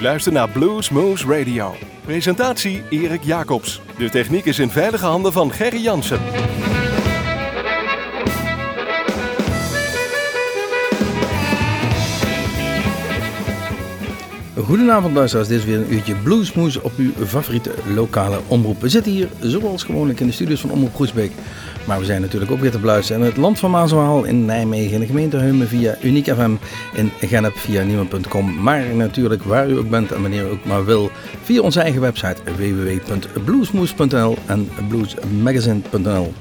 U luistert naar Blues Moose Radio. Presentatie Erik Jacobs. De techniek is in veilige handen van Gerry Jansen. Goedenavond luisteraars, dit is weer een uurtje Bluesmoes op uw favoriete lokale omroep. We zitten hier zoals gewoonlijk in de studios van Omroep Groesbeek. Maar we zijn natuurlijk ook weer te beluisteren in het land van Maaswaal in Nijmegen, in de gemeente Heumen via Uniek FM, in Genep via Nieuwen.com. Maar natuurlijk waar u ook bent en wanneer u ook maar wil, via onze eigen website www.bluesmoes.nl en bluesmagazine.nl.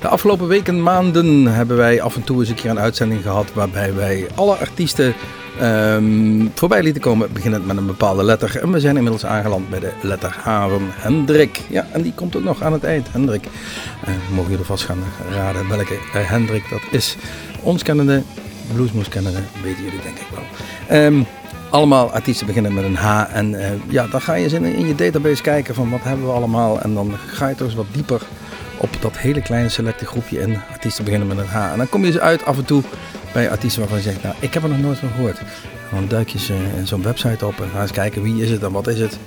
De afgelopen weken, maanden hebben wij af en toe eens een keer een uitzending gehad waarbij wij alle artiesten um, voorbij lieten komen, beginnend met een bepaalde letter. En we zijn inmiddels aangeland bij de letter H van Hendrik. Ja, en die komt ook nog aan het eind, Hendrik. Uh, mogen jullie vast gaan raden welke uh, Hendrik dat is. Ons kennende, bluesmoes kennende, weten jullie denk ik wel. Um, allemaal artiesten beginnen met een H. En uh, ja, dan ga je eens in, in, je database kijken van wat hebben we allemaal. En dan ga je toch eens wat dieper op dat hele kleine selecte groepje in. Artiesten beginnen met een H. En dan kom je eens uit af en toe bij artiesten waarvan je zegt, nou, ik heb er nog nooit van gehoord. Dan duik je ze in zo'n website op en ga eens kijken wie is het en wat is het.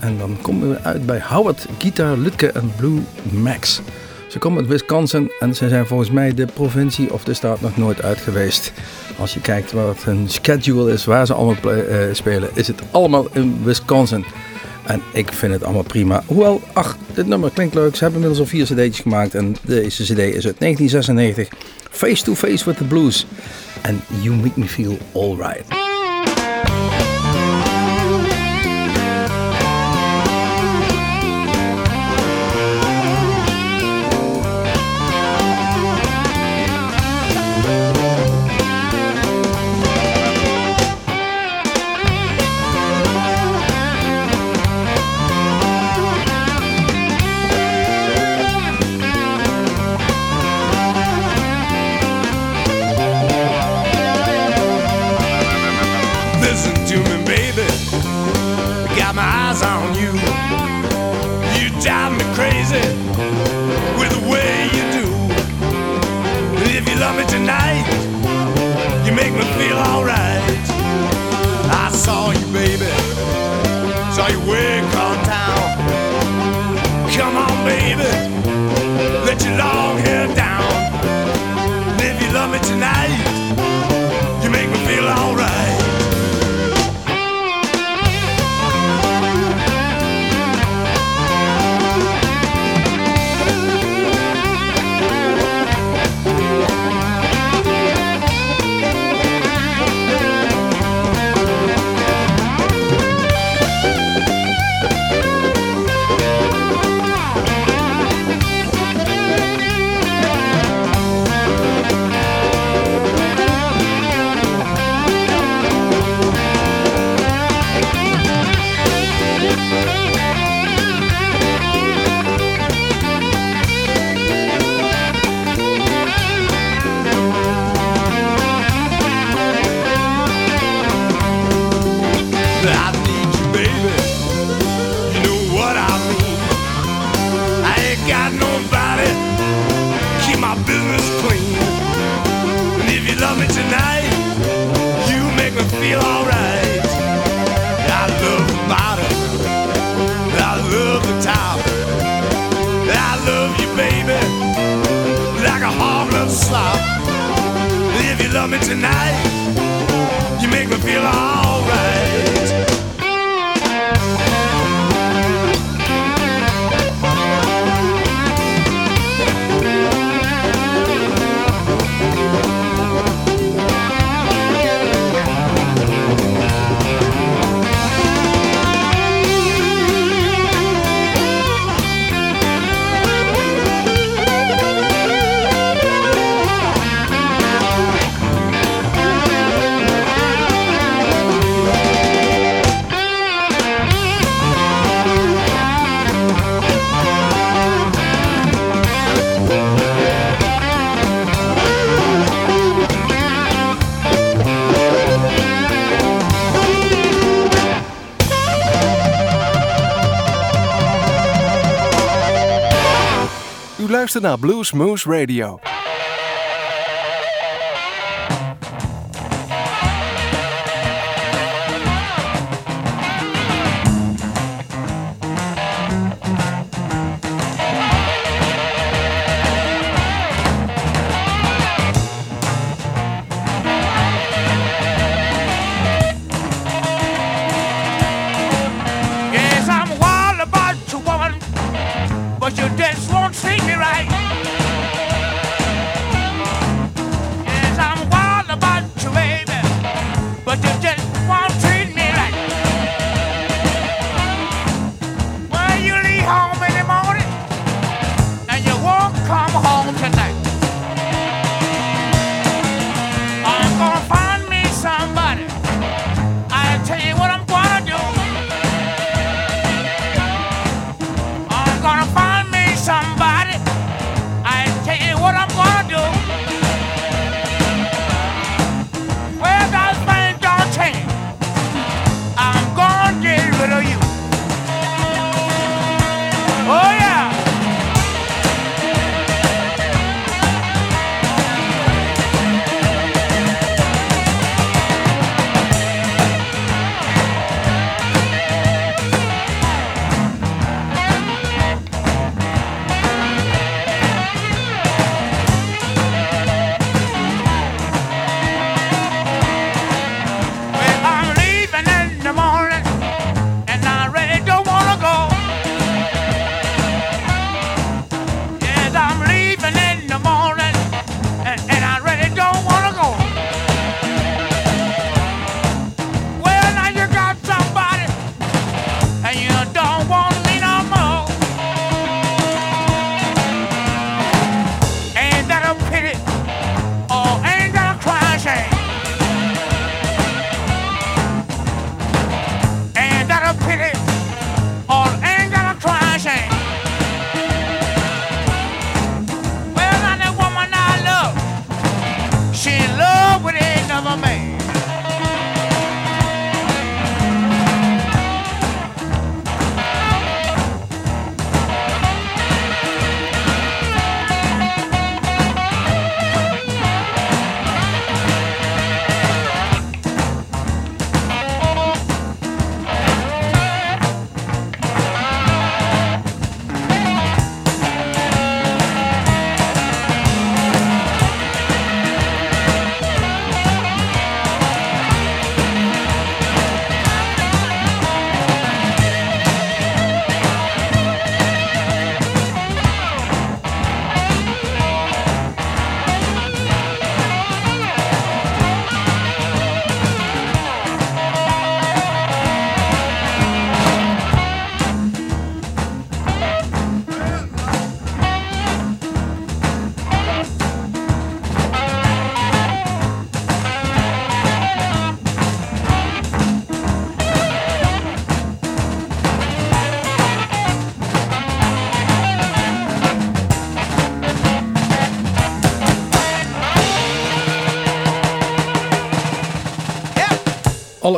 En dan komen we uit bij Howard, Guitar, Lutke en Blue Max. Ze komen uit Wisconsin en ze zijn volgens mij de provincie of de staat nog nooit uit geweest. Als je kijkt wat hun schedule is, waar ze allemaal uh, spelen, is het allemaal in Wisconsin. En ik vind het allemaal prima. Hoewel, ach, dit nummer klinkt leuk. Ze hebben inmiddels al vier cd'tjes gemaakt. En deze cd is uit 1996. Face to Face with the Blues. And You Make Me Feel Alright. dirty, keep my business clean. And if you love me tonight, you make me feel alright. I love the bottom, I love the top, I love you, baby, like a harmless slop. And if you love me tonight, you make me feel alright. Luistert naar Blues Moose Radio. want to.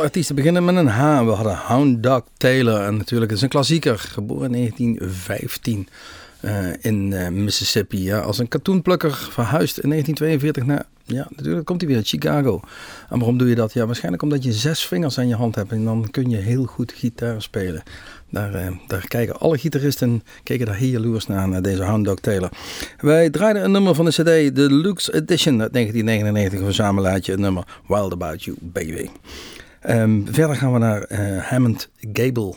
Artiesten beginnen met een H. We hadden Hound Dog Taylor. En natuurlijk is een klassieker. Geboren in 1915 uh, eh, in uh, Mississippi. Ja, als een katoenplukker verhuisd in 1942 naar... Ja, natuurlijk komt hij weer uit Chicago. En waarom doe je dat? Ja, waarschijnlijk omdat je zes vingers aan je hand hebt. En dan kun je heel goed gitaar spelen. Daar, uh, daar kijken alle gitaristen keken daar heel jaloers naar, naar deze Hound Dog Taylor. Wij draaiden een nummer van de CD, de Luxe Edition uit 1999, een verzamelaartje, het nummer Wild About You Baby. Um, verder gaan we naar uh, Hammond Gable.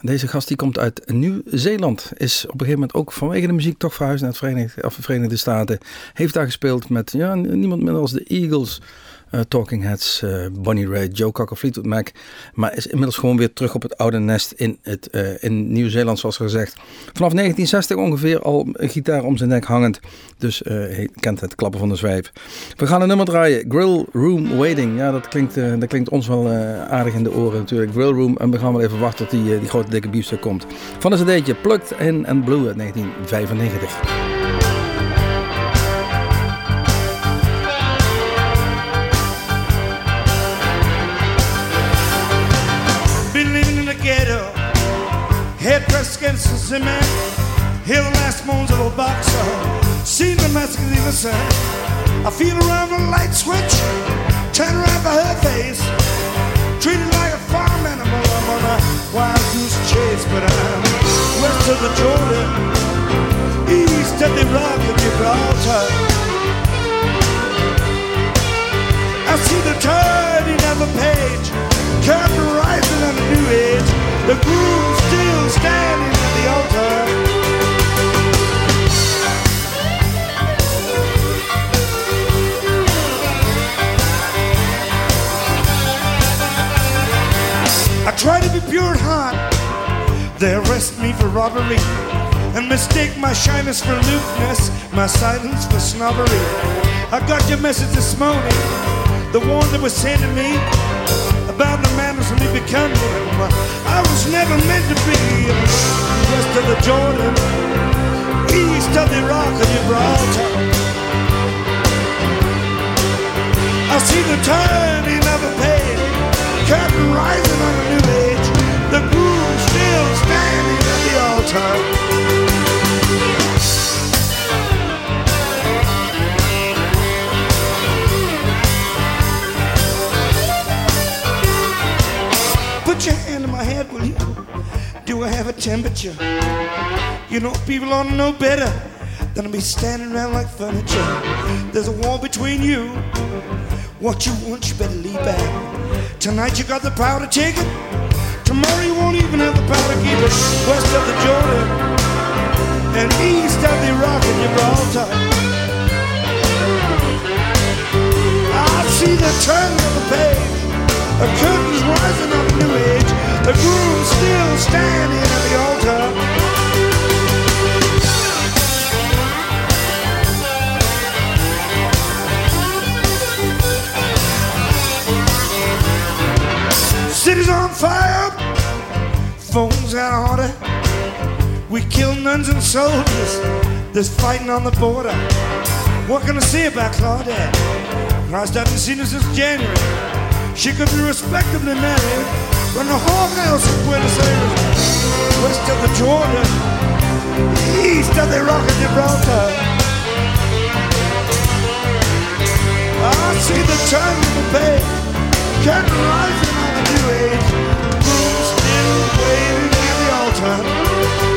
Deze gast die komt uit Nieuw-Zeeland. Is op een gegeven moment ook vanwege de muziek toch verhuisd naar Verenigde, de Verenigde Staten. Heeft daar gespeeld met ja, niemand minder als de Eagles. Uh, Talking Heads, uh, Bonnie Raitt, Joe Cocker, Fleetwood Mac. Maar is inmiddels gewoon weer terug op het oude nest in, het, uh, in Nieuw-Zeeland, zoals gezegd. Vanaf 1960 ongeveer al een gitaar om zijn nek hangend. Dus kent het klappen van de zwijf. We gaan een nummer draaien. Grill Room Waiting. Ja, dat klinkt, dat klinkt ons wel aardig in de oren natuurlijk. Grill Room. En we gaan wel even wachten tot die, die grote dikke biefstuk komt. Van een cd'tje Plugged in and Blue uit 1995. Pressed against the cement, hear the last moans of a boxer. Seen the of innocent. I feel around the light switch, turn around for her face. Treated like a farm animal, I'm on a wild goose chase, but I'm west of the Jordan, east of the rock of Gibraltar. I see the turning of a page, curtain rising on a new age. The groom still standing at the altar. I try to be pure at heart. They arrest me for robbery and mistake my shyness for aloofness, my silence for snobbery. I got your message this morning, the one that was sent to me about the manners of me becoming. I was never meant to be west of the Jordan, east of the Rock of Gibraltar. I see the turning of a page, curtain rising on a new age, the groom still standing at the altar. Temperature? You know, people ought to know better than to be standing around like furniture. There's a wall between you. What you want, you better leave back. Tonight you got the power to take it. Tomorrow you won't even have the power to keep it. West of the Jordan and east of the Rock of Gibraltar. I see the turn of the page. The curtains rising on a new age. The groom still standing at the altar. City's on fire, phones out of order. We kill nuns and soldiers. There's fighting on the border. What can I say about Claudette? Christ, I haven't seen her since January. She could be respectably married from the whorehouse of Buenos Aires, west of the Jordan, east of the Rock of Gibraltar. I see the turn of the page, curtain rising on a new age, moon still waving at the altar.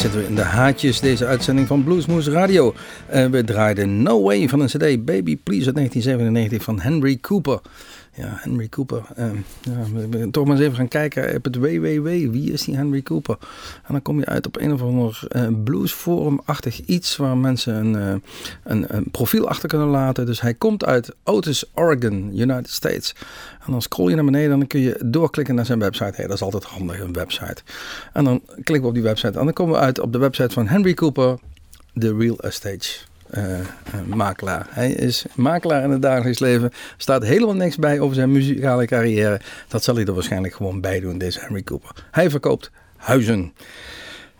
Zitten we in de haatjes deze uitzending van Bluesmoose Radio. Eh, we draaiden No Way van een cd Baby Please uit 1997 van Henry Cooper. Henry Cooper. eh, ja, toch maar eens even gaan kijken op het www. Wie is die Henry Cooper? En dan kom je uit op een of ander eh, bluesforum-achtig iets waar mensen een, eh, een, een profiel achter kunnen laten. Dus hij komt uit Otis, Oregon, United States. En dan scroll je naar beneden en dan kun je doorklikken naar zijn website. Hey, dat is altijd handig, een website. En dan klikken we op die website en dan komen we uit op de website van Henry Cooper, The Real Estate. Eh, makelaar. Hij is makelaar in het dagelijks leven. Staat helemaal niks bij over zijn muzikale carrière. Dat zal hij er waarschijnlijk gewoon bij doen, deze Henry Cooper. Hij verkoopt huizen.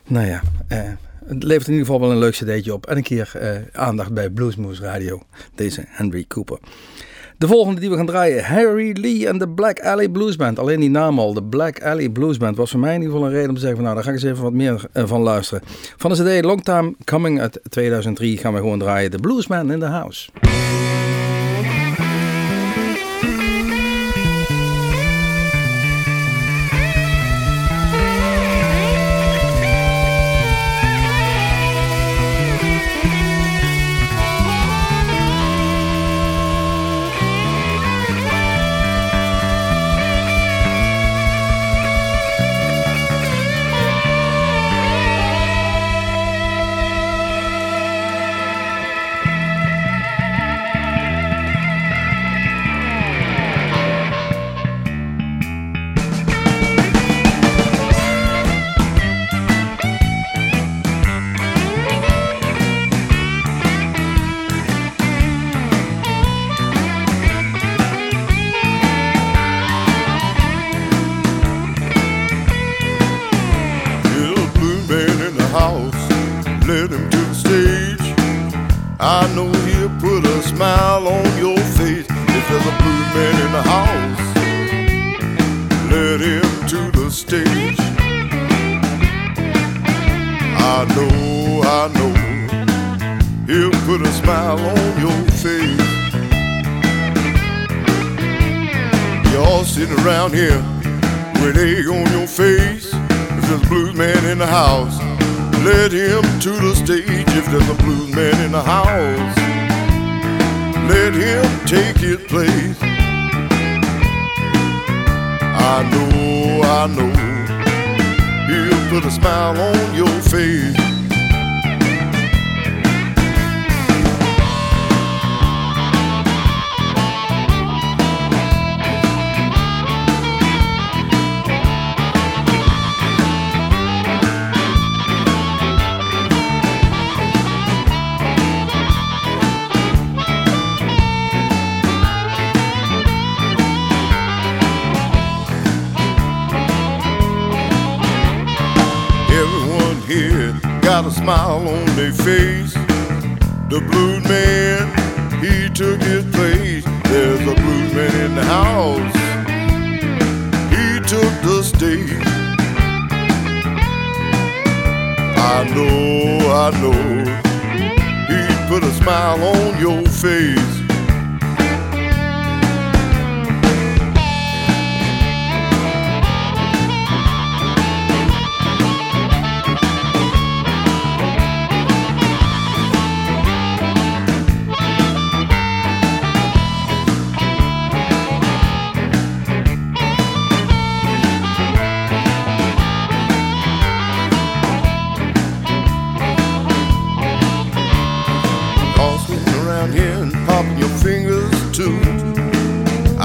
Nou ja, eh, het levert in ieder geval wel een leuk cd'tje op. En een keer eh, aandacht bij Bluesmoose Radio. Deze Henry Cooper. De volgende die we gaan draaien, Harry Lee en de Black Alley Blues Band. Alleen die naam al, de Black Alley Blues Band, was voor mij in ieder geval een reden om te zeggen van nou, daar ga ik eens even wat meer eh, van luisteren. Van de cd Long Time Coming uit 2003 gaan we gewoon draaien, The Bluesman in the House. He'll put a smile on your face. You're all sitting around here with egg on your face. If there's a blues man in the house, let him to the stage. If there's a blues man in the house, let him take his place. I know, I know, he'll put a smile on your face. Got a smile on their face. The blues man, he took his place. There's a blues man in the house. He took the stage. I know, I know. He put a smile on your face.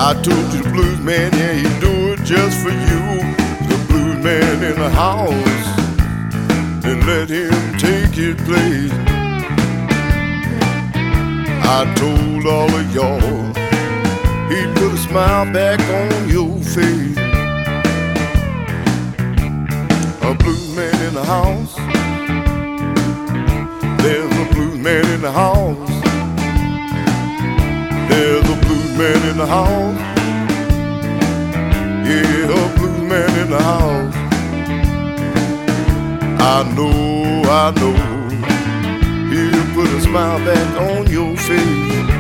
I told you the blues man, yeah, he do it just for you. The blues man in the house, and let him take his place. I told all of y'all, he'd put a smile back on your face. A blues man in the house. There's a blues man in the house. Man in the house. Yeah, a blues man in the house. I know, I know. He'll put a smile back on your face.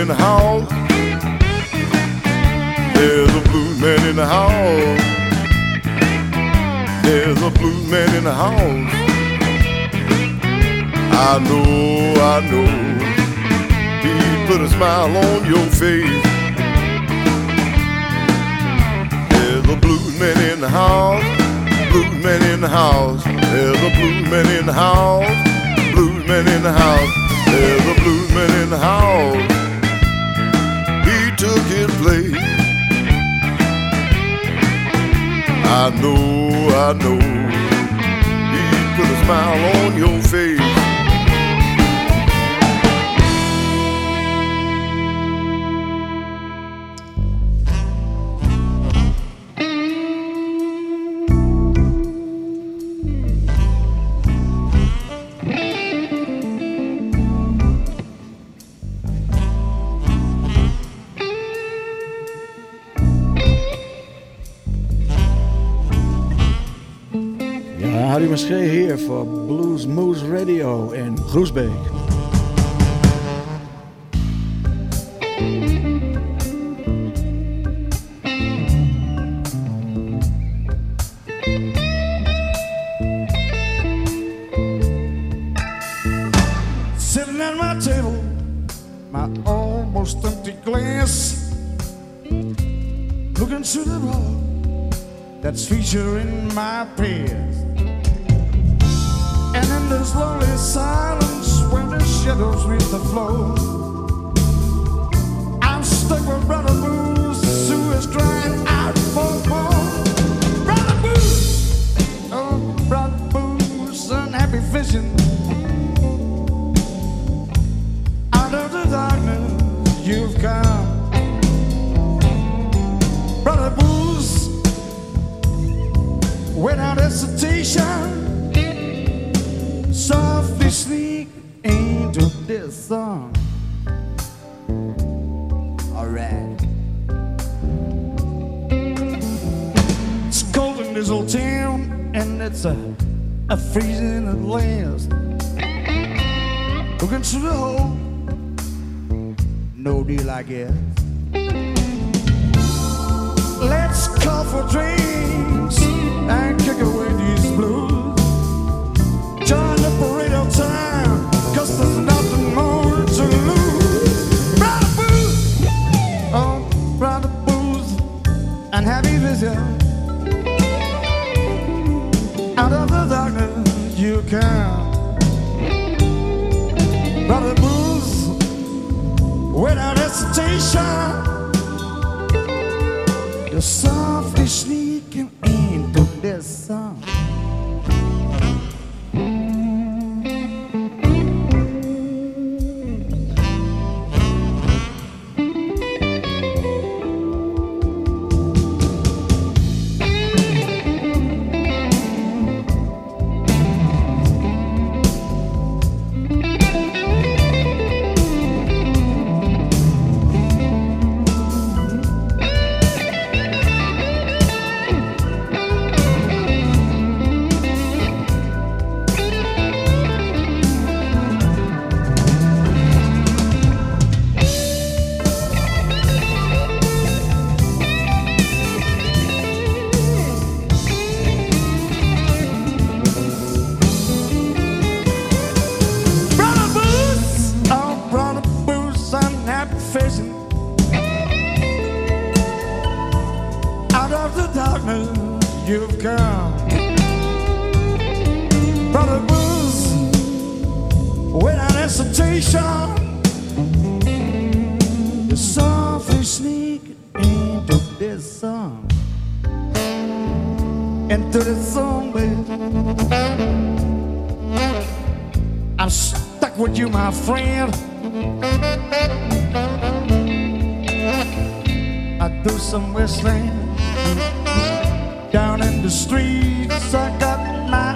In the house. There's a blues man in the house. There's a blues man in the house. I know, I know. He put a smile on your face. There's a blues man in the house. Blues man in the house. There's a blues man in the house. Blues man in the house. There's a blues man in the house. I know, I know. He put a smile on your face. Shea here for Blues Moose Radio in Groesbeek. Looking through the hole, no deal, I guess. Let's call for drinks and kick away these blues. Join the parade of time, cause there's nothing more to lose. Brother booze, oh, brother booze, and happy vision. Out of the darkness you come but it moves without hesitation. You're softly. Into the baby. I'm stuck with you, my friend. I do some whistling down in the streets. I got my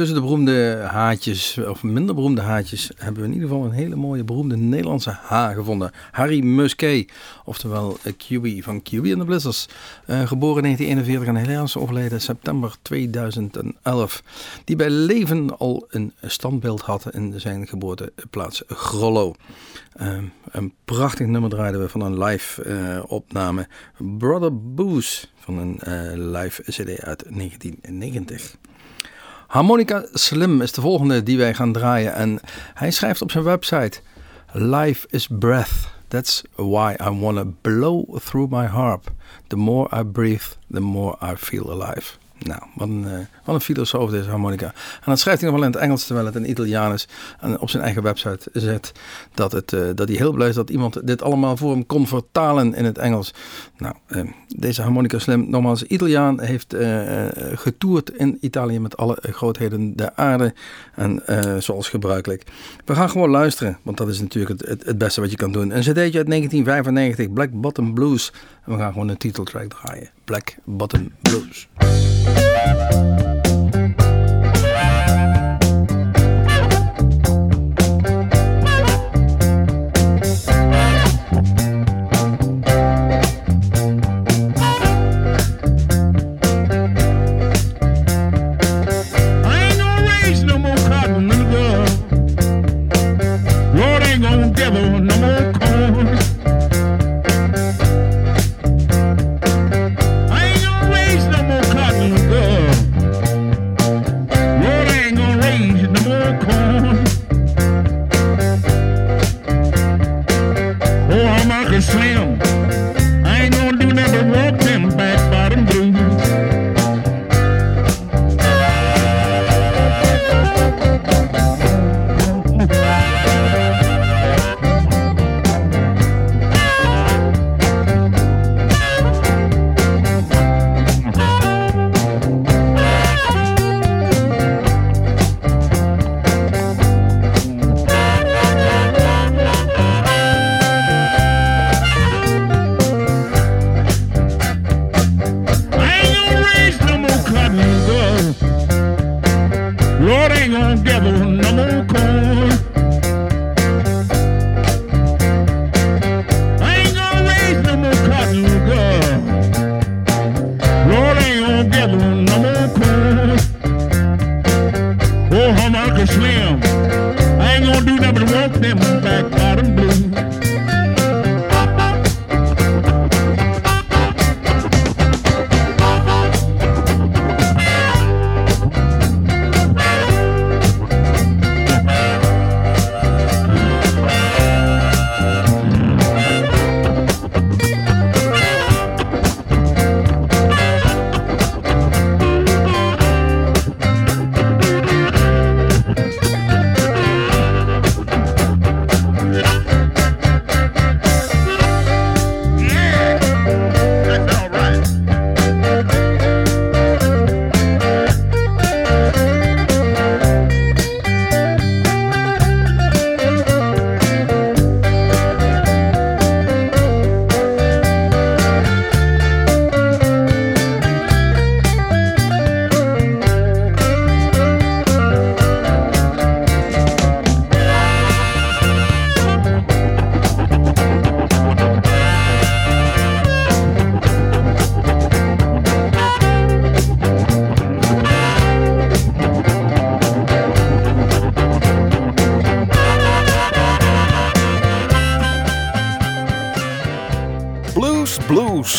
tussen de beroemde haatjes, of minder beroemde haatjes, hebben we in ieder geval een hele mooie beroemde Nederlandse H gevonden. Harry Musquet, oftewel eh, QB van QB en de Blizzards. Eh, geboren in 1941 en helaas overleden september 2011. Die bij leven al een standbeeld had in zijn geboorteplaats Grollo. Eh, een prachtig nummer draaiden we van een live eh, opname. Brother Booze van een live cd uit 1990. Harmonica Slim is de volgende die wij gaan draaien. En hij schrijft op zijn website: Life is breath. That's why I wanna blow through my harp. The more I breathe, the more I feel alive. Nou, wat een, eh, een filosoof deze harmonica. En dat schrijft hij nog wel in het Engels, terwijl het een Italiaan is. En op zijn eigen website zet dat, het, uh, dat hij heel blij is dat iemand dit allemaal voor hem kon vertalen in het Engels. Nou, uh, deze harmonica slim, nogmaals, Italiaan heeft uh, getoerd in Italië met alle grootheden der aarde. En zoals gebruikelijk. We gaan gewoon luisteren, want dat is natuurlijk het, het, het beste wat je kan doen. Een cd'tje uit 1995, Black Bottom Blues. En we gaan gewoon een titeltrack draaien. Black Bottom Blues.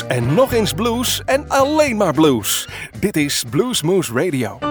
En nog eens blues en alleen maar blues. Dit is Blues Moose Radio.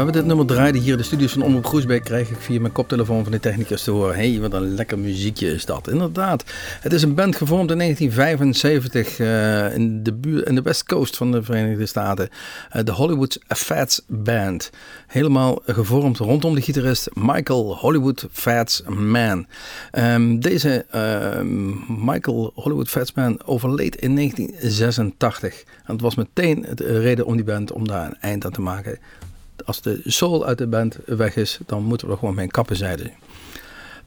Terwijl we dit nummer draaiden hier in de studios van Omroep Groesbeek, kreeg ik via mijn koptelefoon van de technicus te horen. Hé, hey, wat een lekker muziekje is dat. Inderdaad, het is een band gevormd in 1975 uh, in, de buur, in de West Coast van de Verenigde Staten. Uh, de Hollywood Fats Band. Helemaal gevormd rondom de gitarist Michael Hollywood Fats Man. Um, deze uh, Michael Hollywood Fats Man overleed in 1986. En het was meteen de reden om die band om daar een eind aan te maken als de soul uit de band weg is, dan moeten we er gewoon mee kappen, zeiden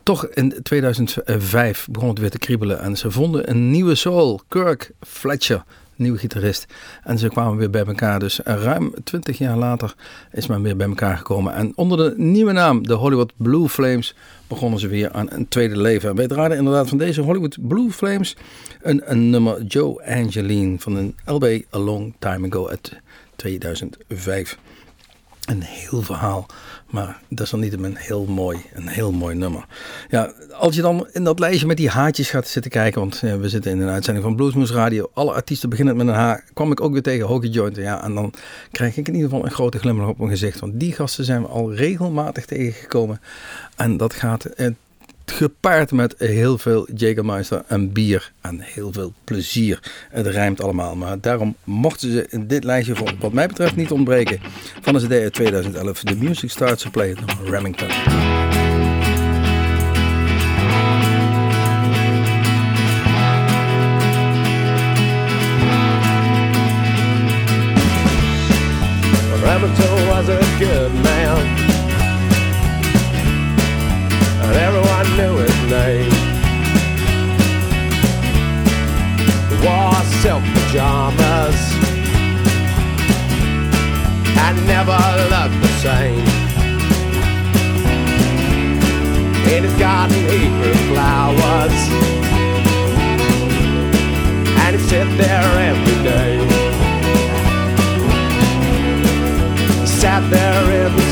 Toch in 2005 begon het weer te kriebelen en ze vonden een nieuwe soul, Kirk Fletcher, nieuwe gitarist. En ze kwamen weer bij elkaar. Dus ruim 20 jaar later is men weer bij elkaar gekomen. En onder de nieuwe naam, de Hollywood Blue Flames, begonnen ze weer aan een tweede leven. En wij draaiden inderdaad van deze Hollywood Blue Flames een, een nummer Joe Angeline van een LB A Long Time Ago uit 2005. Een heel verhaal, maar niet een heel mooi, een heel mooi nummer. Ja, als je dan in dat lijstje met die haatjes gaat zitten kijken, want ja, we zitten in een uitzending van Bluesmoes Radio, alle artiesten beginnen met een H, kwam ik ook weer tegen Hockey Joint. Ja, en dan krijg ik in ieder geval een grote glimlach op mijn gezicht, want die gasten zijn we al regelmatig tegengekomen. En dat gaat gepaard met heel veel Jägermeister en bier en heel veel plezier. Het rijmt allemaal, maar daarom mochten ze in dit lijstje voor wat mij betreft niet ontbreken. Van de CD uit 2011, The Music Starts to Play, Remington. Remington was a good man everyone knew his name. He wore silk pajamas and never looked the same. In his garden he grew flowers and he'd sit there every day. He sat there in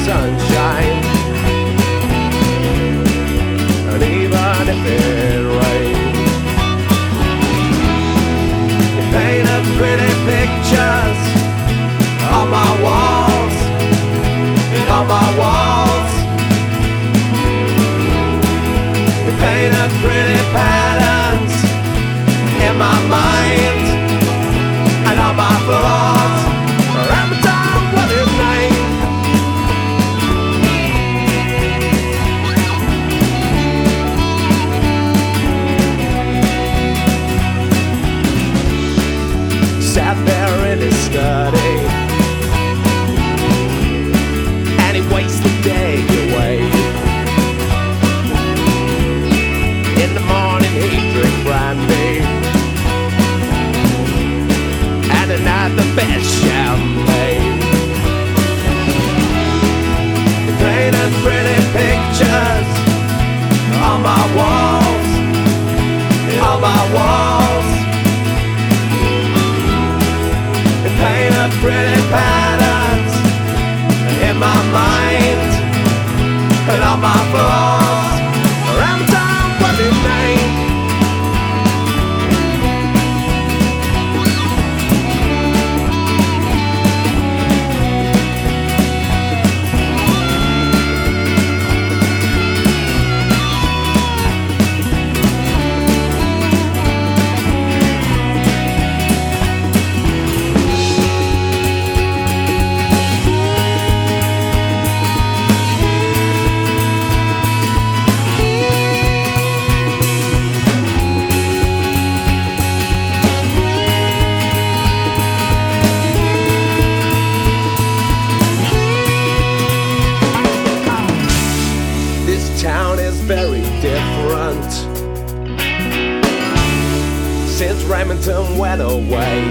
since Remington went away.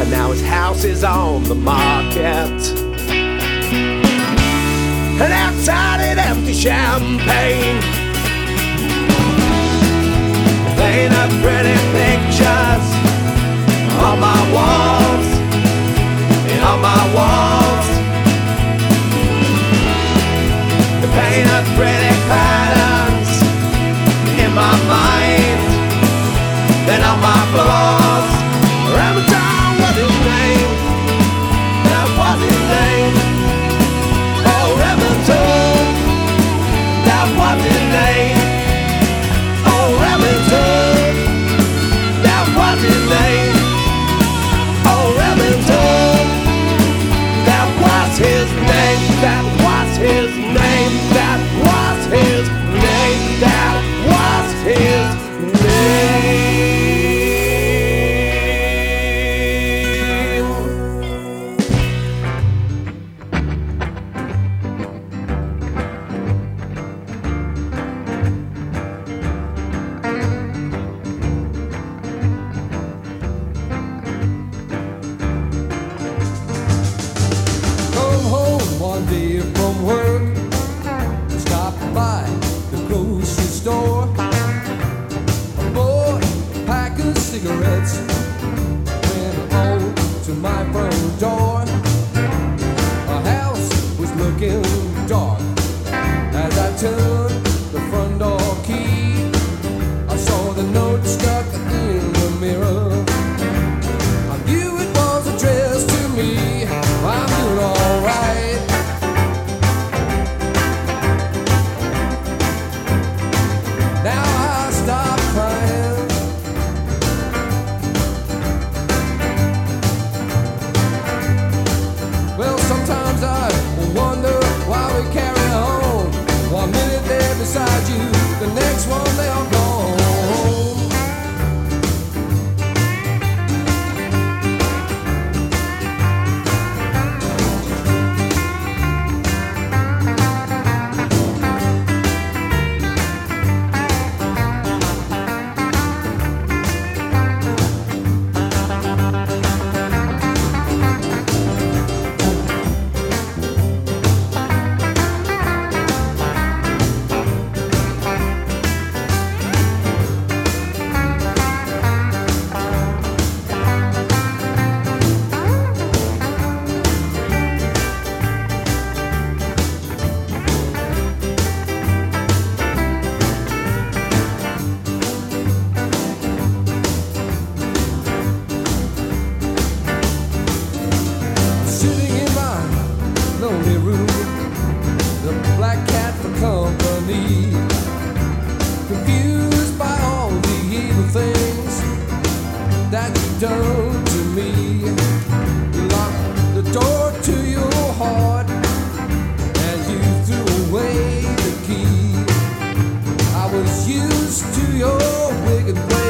And now his house is on the market. And outside it empty champagne. Painted pretty pictures on my walls, was used to your wicked ways.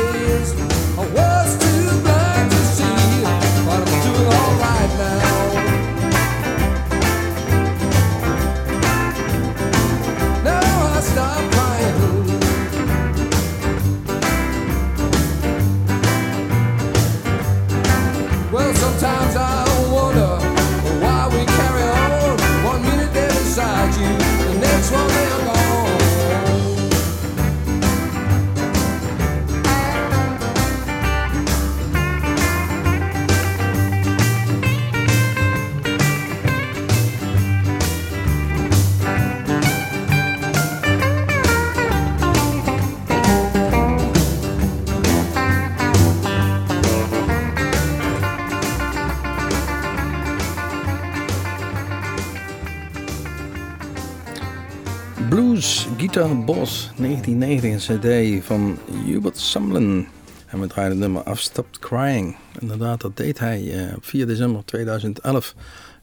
Boss 1990, een cd van Hubert Sumlin. En we draaien het nummer I've Stopped Crying. Inderdaad, dat deed hij eh, op 4 december 2011.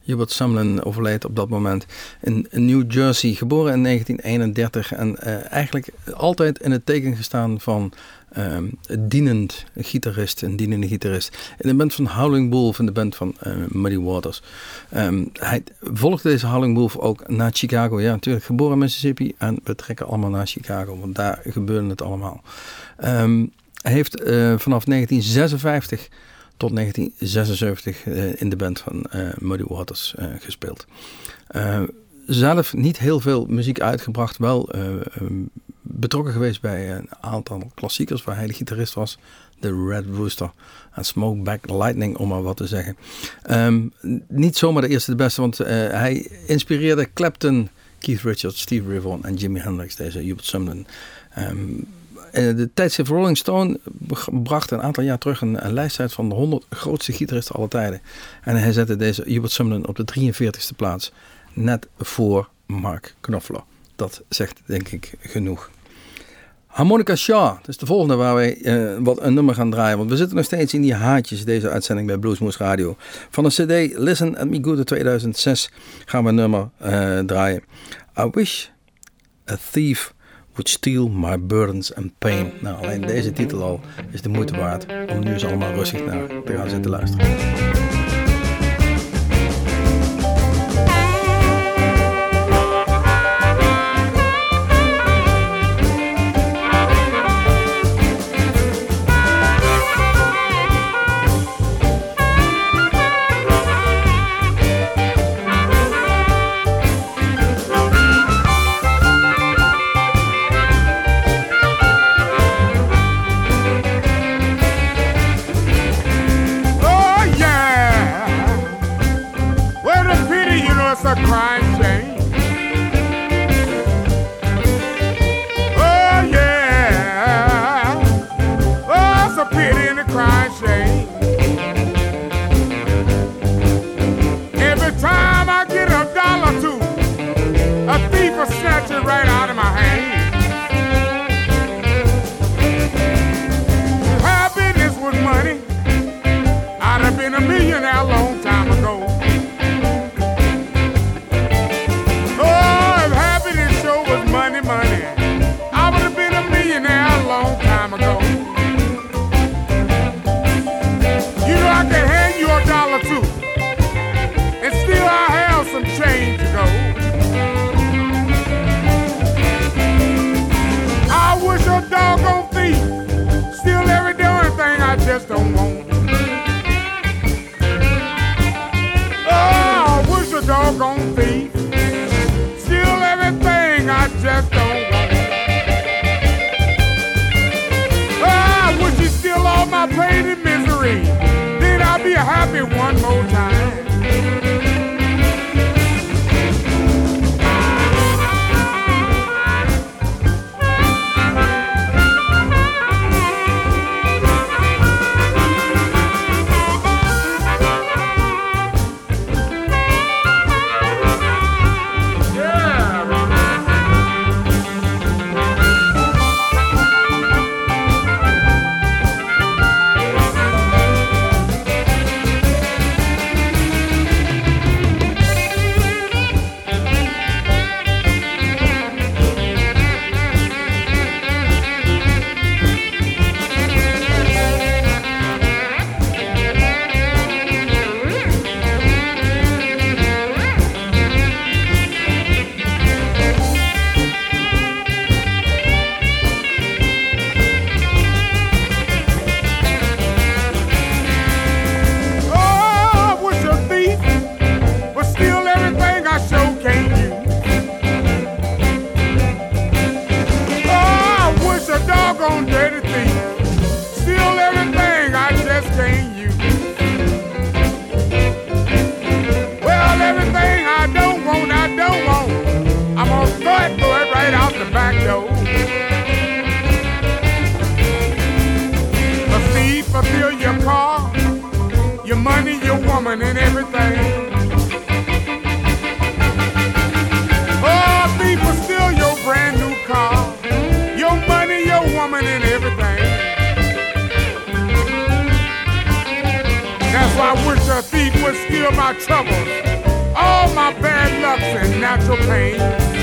Hubert Sumlin overleed op dat moment in New Jersey, geboren in 1931 en eh, eigenlijk altijd in het teken gestaan van ehm, dienend gitarist, een dienende gitarist. In de band van Howling Wolf en de band van eh, Muddy Waters. Ehm, hij volgde deze Howling Wolf ook naar Chicago. Ja, natuurlijk geboren in Mississippi en we trekken allemaal naar Chicago, want daar gebeurde het allemaal. Ehm, hij heeft eh, vanaf 1956 tot 1976 eh, in de band van Muddy Waters gespeeld. Zelf niet heel veel muziek uitgebracht, wel betrokken geweest bij een aantal klassiekers waar hij de gitarist was. The Red Rooster en Smokeback Lightning, om maar wat te zeggen. Ehm, niet zomaar de eerste de beste, want eh, hij inspireerde Clapton, Keith Richards, Steve Vaughan en Jimi Hendrix, deze Hubert Sumlin. Ehm, eh, de tijdschrift Rolling Stone bracht een aantal jaar terug een, een lijst uit van de 100 grootste gitaristen aller tijden. En hij zette deze Hubert Sumlin op de 43ste plaats, net voor Mark Knopfler. Dat zegt denk ik genoeg. Harmonica Shaw, dat is de volgende waar wij eh, wat een nummer gaan draaien. Want we zitten nog steeds in die haatjes, deze uitzending bij Bluesmoose Radio. Van de CD Listen at Me Good uit 2006 gaan we een nummer eh, draaien. I wish a thief would steal my burdens and pain. Nou, alleen deze titel al is de moeite waard om nu eens allemaal rustig naar te gaan zitten luisteren. Doggone thief steal every darn thing I just don't want. Steal my troubles, all my bad lucks and natural pain.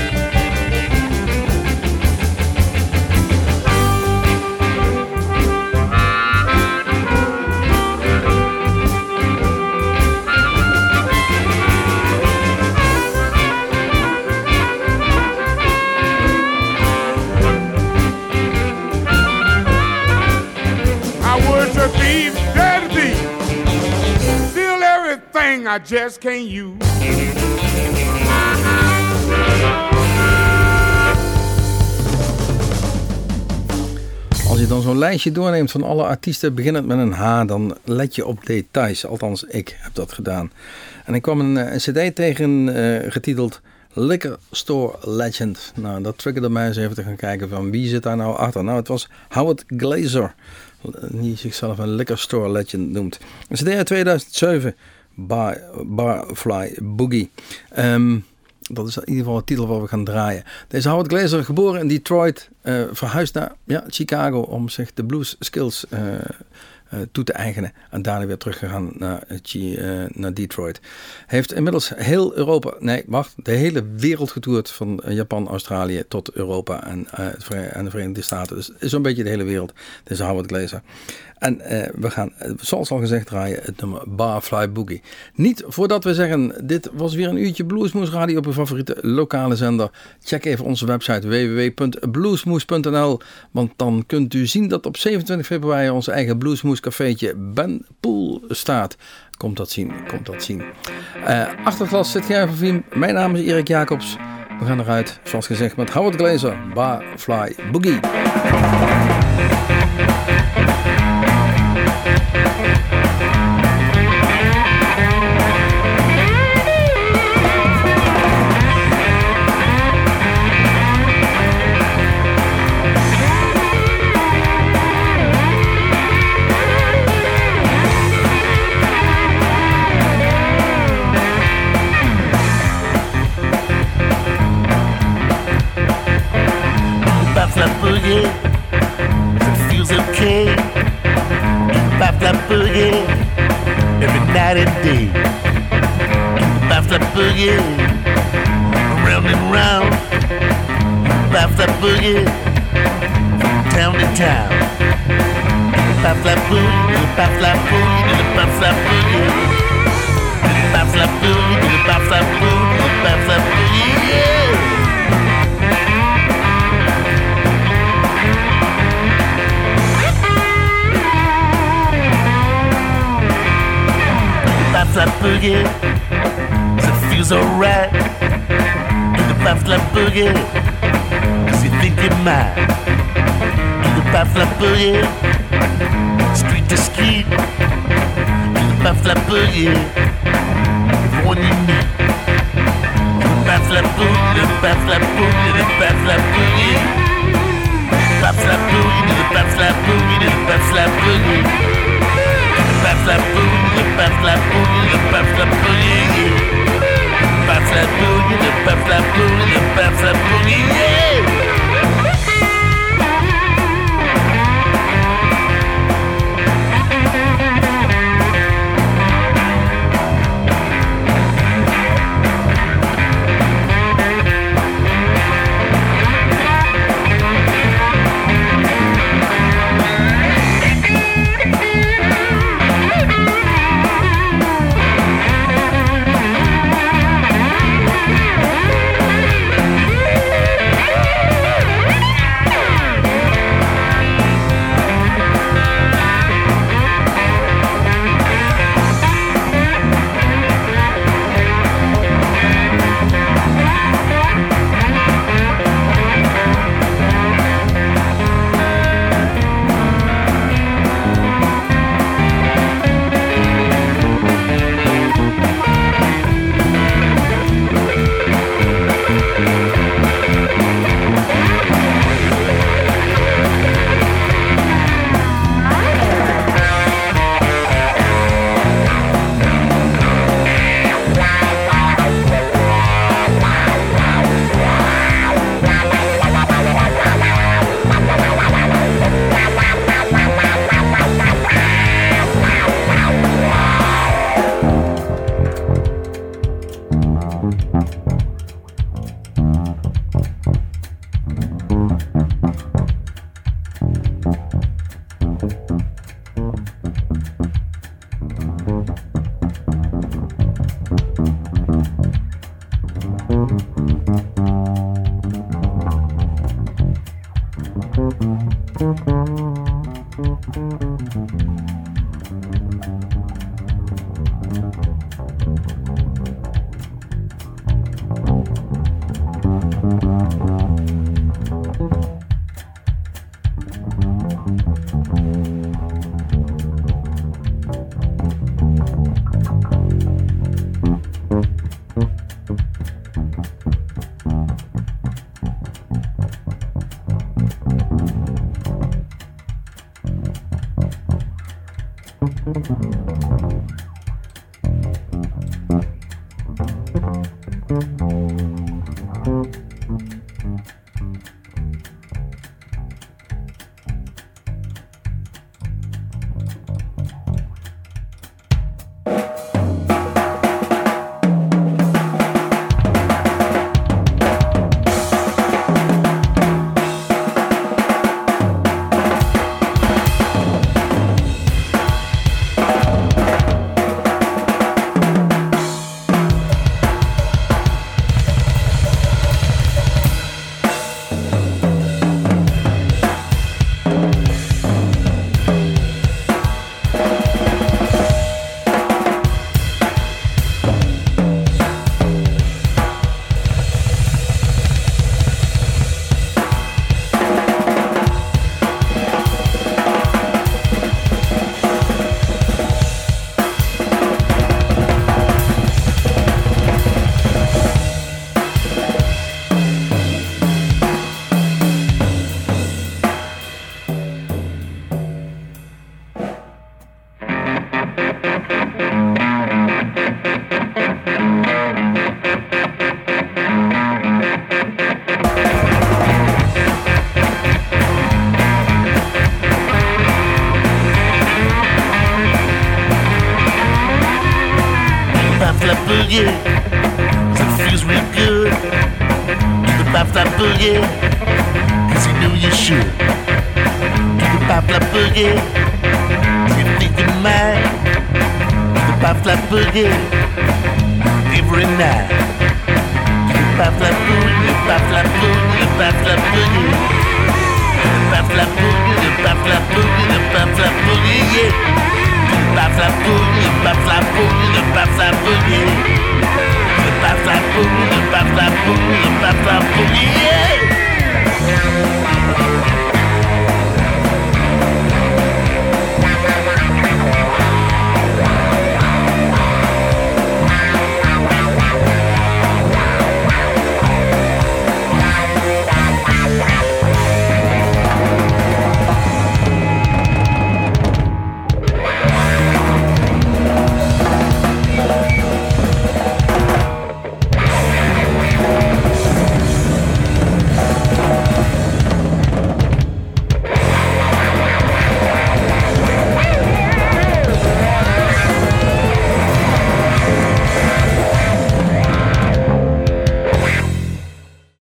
I just can't use. Als je dan zo'n lijstje doorneemt van alle artiesten beginnend met een H, dan let je op details. Althans, ik heb dat gedaan. En ik kwam een, eh, cd tegen eh, getiteld Liquor Store Legend. Nou, dat triggerde mij eens even te gaan kijken van wie zit daar nou achter. Nou, het was Howard Glazer, die zichzelf een Liquor Store Legend noemt. Een cd uit 2007, Bar, Barfly Boogie. Ehm, dat is in ieder geval de titel waar we gaan draaien. Deze Howard Glazer, geboren in Detroit, eh, verhuisd naar ja, Chicago om zich de blues skills eh, toe te eigenen. En daarna weer teruggegaan naar, eh, eh, naar Detroit. Heeft inmiddels heel Europa, nee wacht, de hele wereld getoerd. Van eh, Japan, Australië tot Europa en, eh, en de Verenigde Staten. Dus zo'n beetje de hele wereld. Deze Howard Glazer. En eh, we gaan, eh, zoals al gezegd, draaien het nummer Barfly Boogie. Niet voordat we zeggen, dit was weer een uurtje Bluesmoes Radio op uw favoriete lokale zender. Check even onze website www.bluesmoes.nl. Want dan kunt u zien dat op 27 februari ons eigen Bluesmoes cafeetje Ben Poel staat. Komt dat zien, komt dat zien. Eh achterklas zit Gervin van Viem. Mijn naam is Erik Jacobs. We gaan eruit, zoals gezegd, met Howard Glazer, Barfly Boogie. boogie every night and day. Bounce that boogie round and round. Bounce that boogie town to town. Bounce that boogie, bounce that boogie, bounce that boogie, bounce that boogie. Bap flap boogie, it feels alright. Do the bap flap boogie, cause you think you might. Do the bap flap boogie, street to street. Do the bap flap boogie, everyone you meet. Do the bap flap boogie, do the bap flap boogie, do the bap flap boogie. Bap flap boogie, do the bap flap boogie, do the bap flap boogie. la bouille, passe la bouille, passe la bouille. Passe la bouille, passe la bouille, passe la bouille.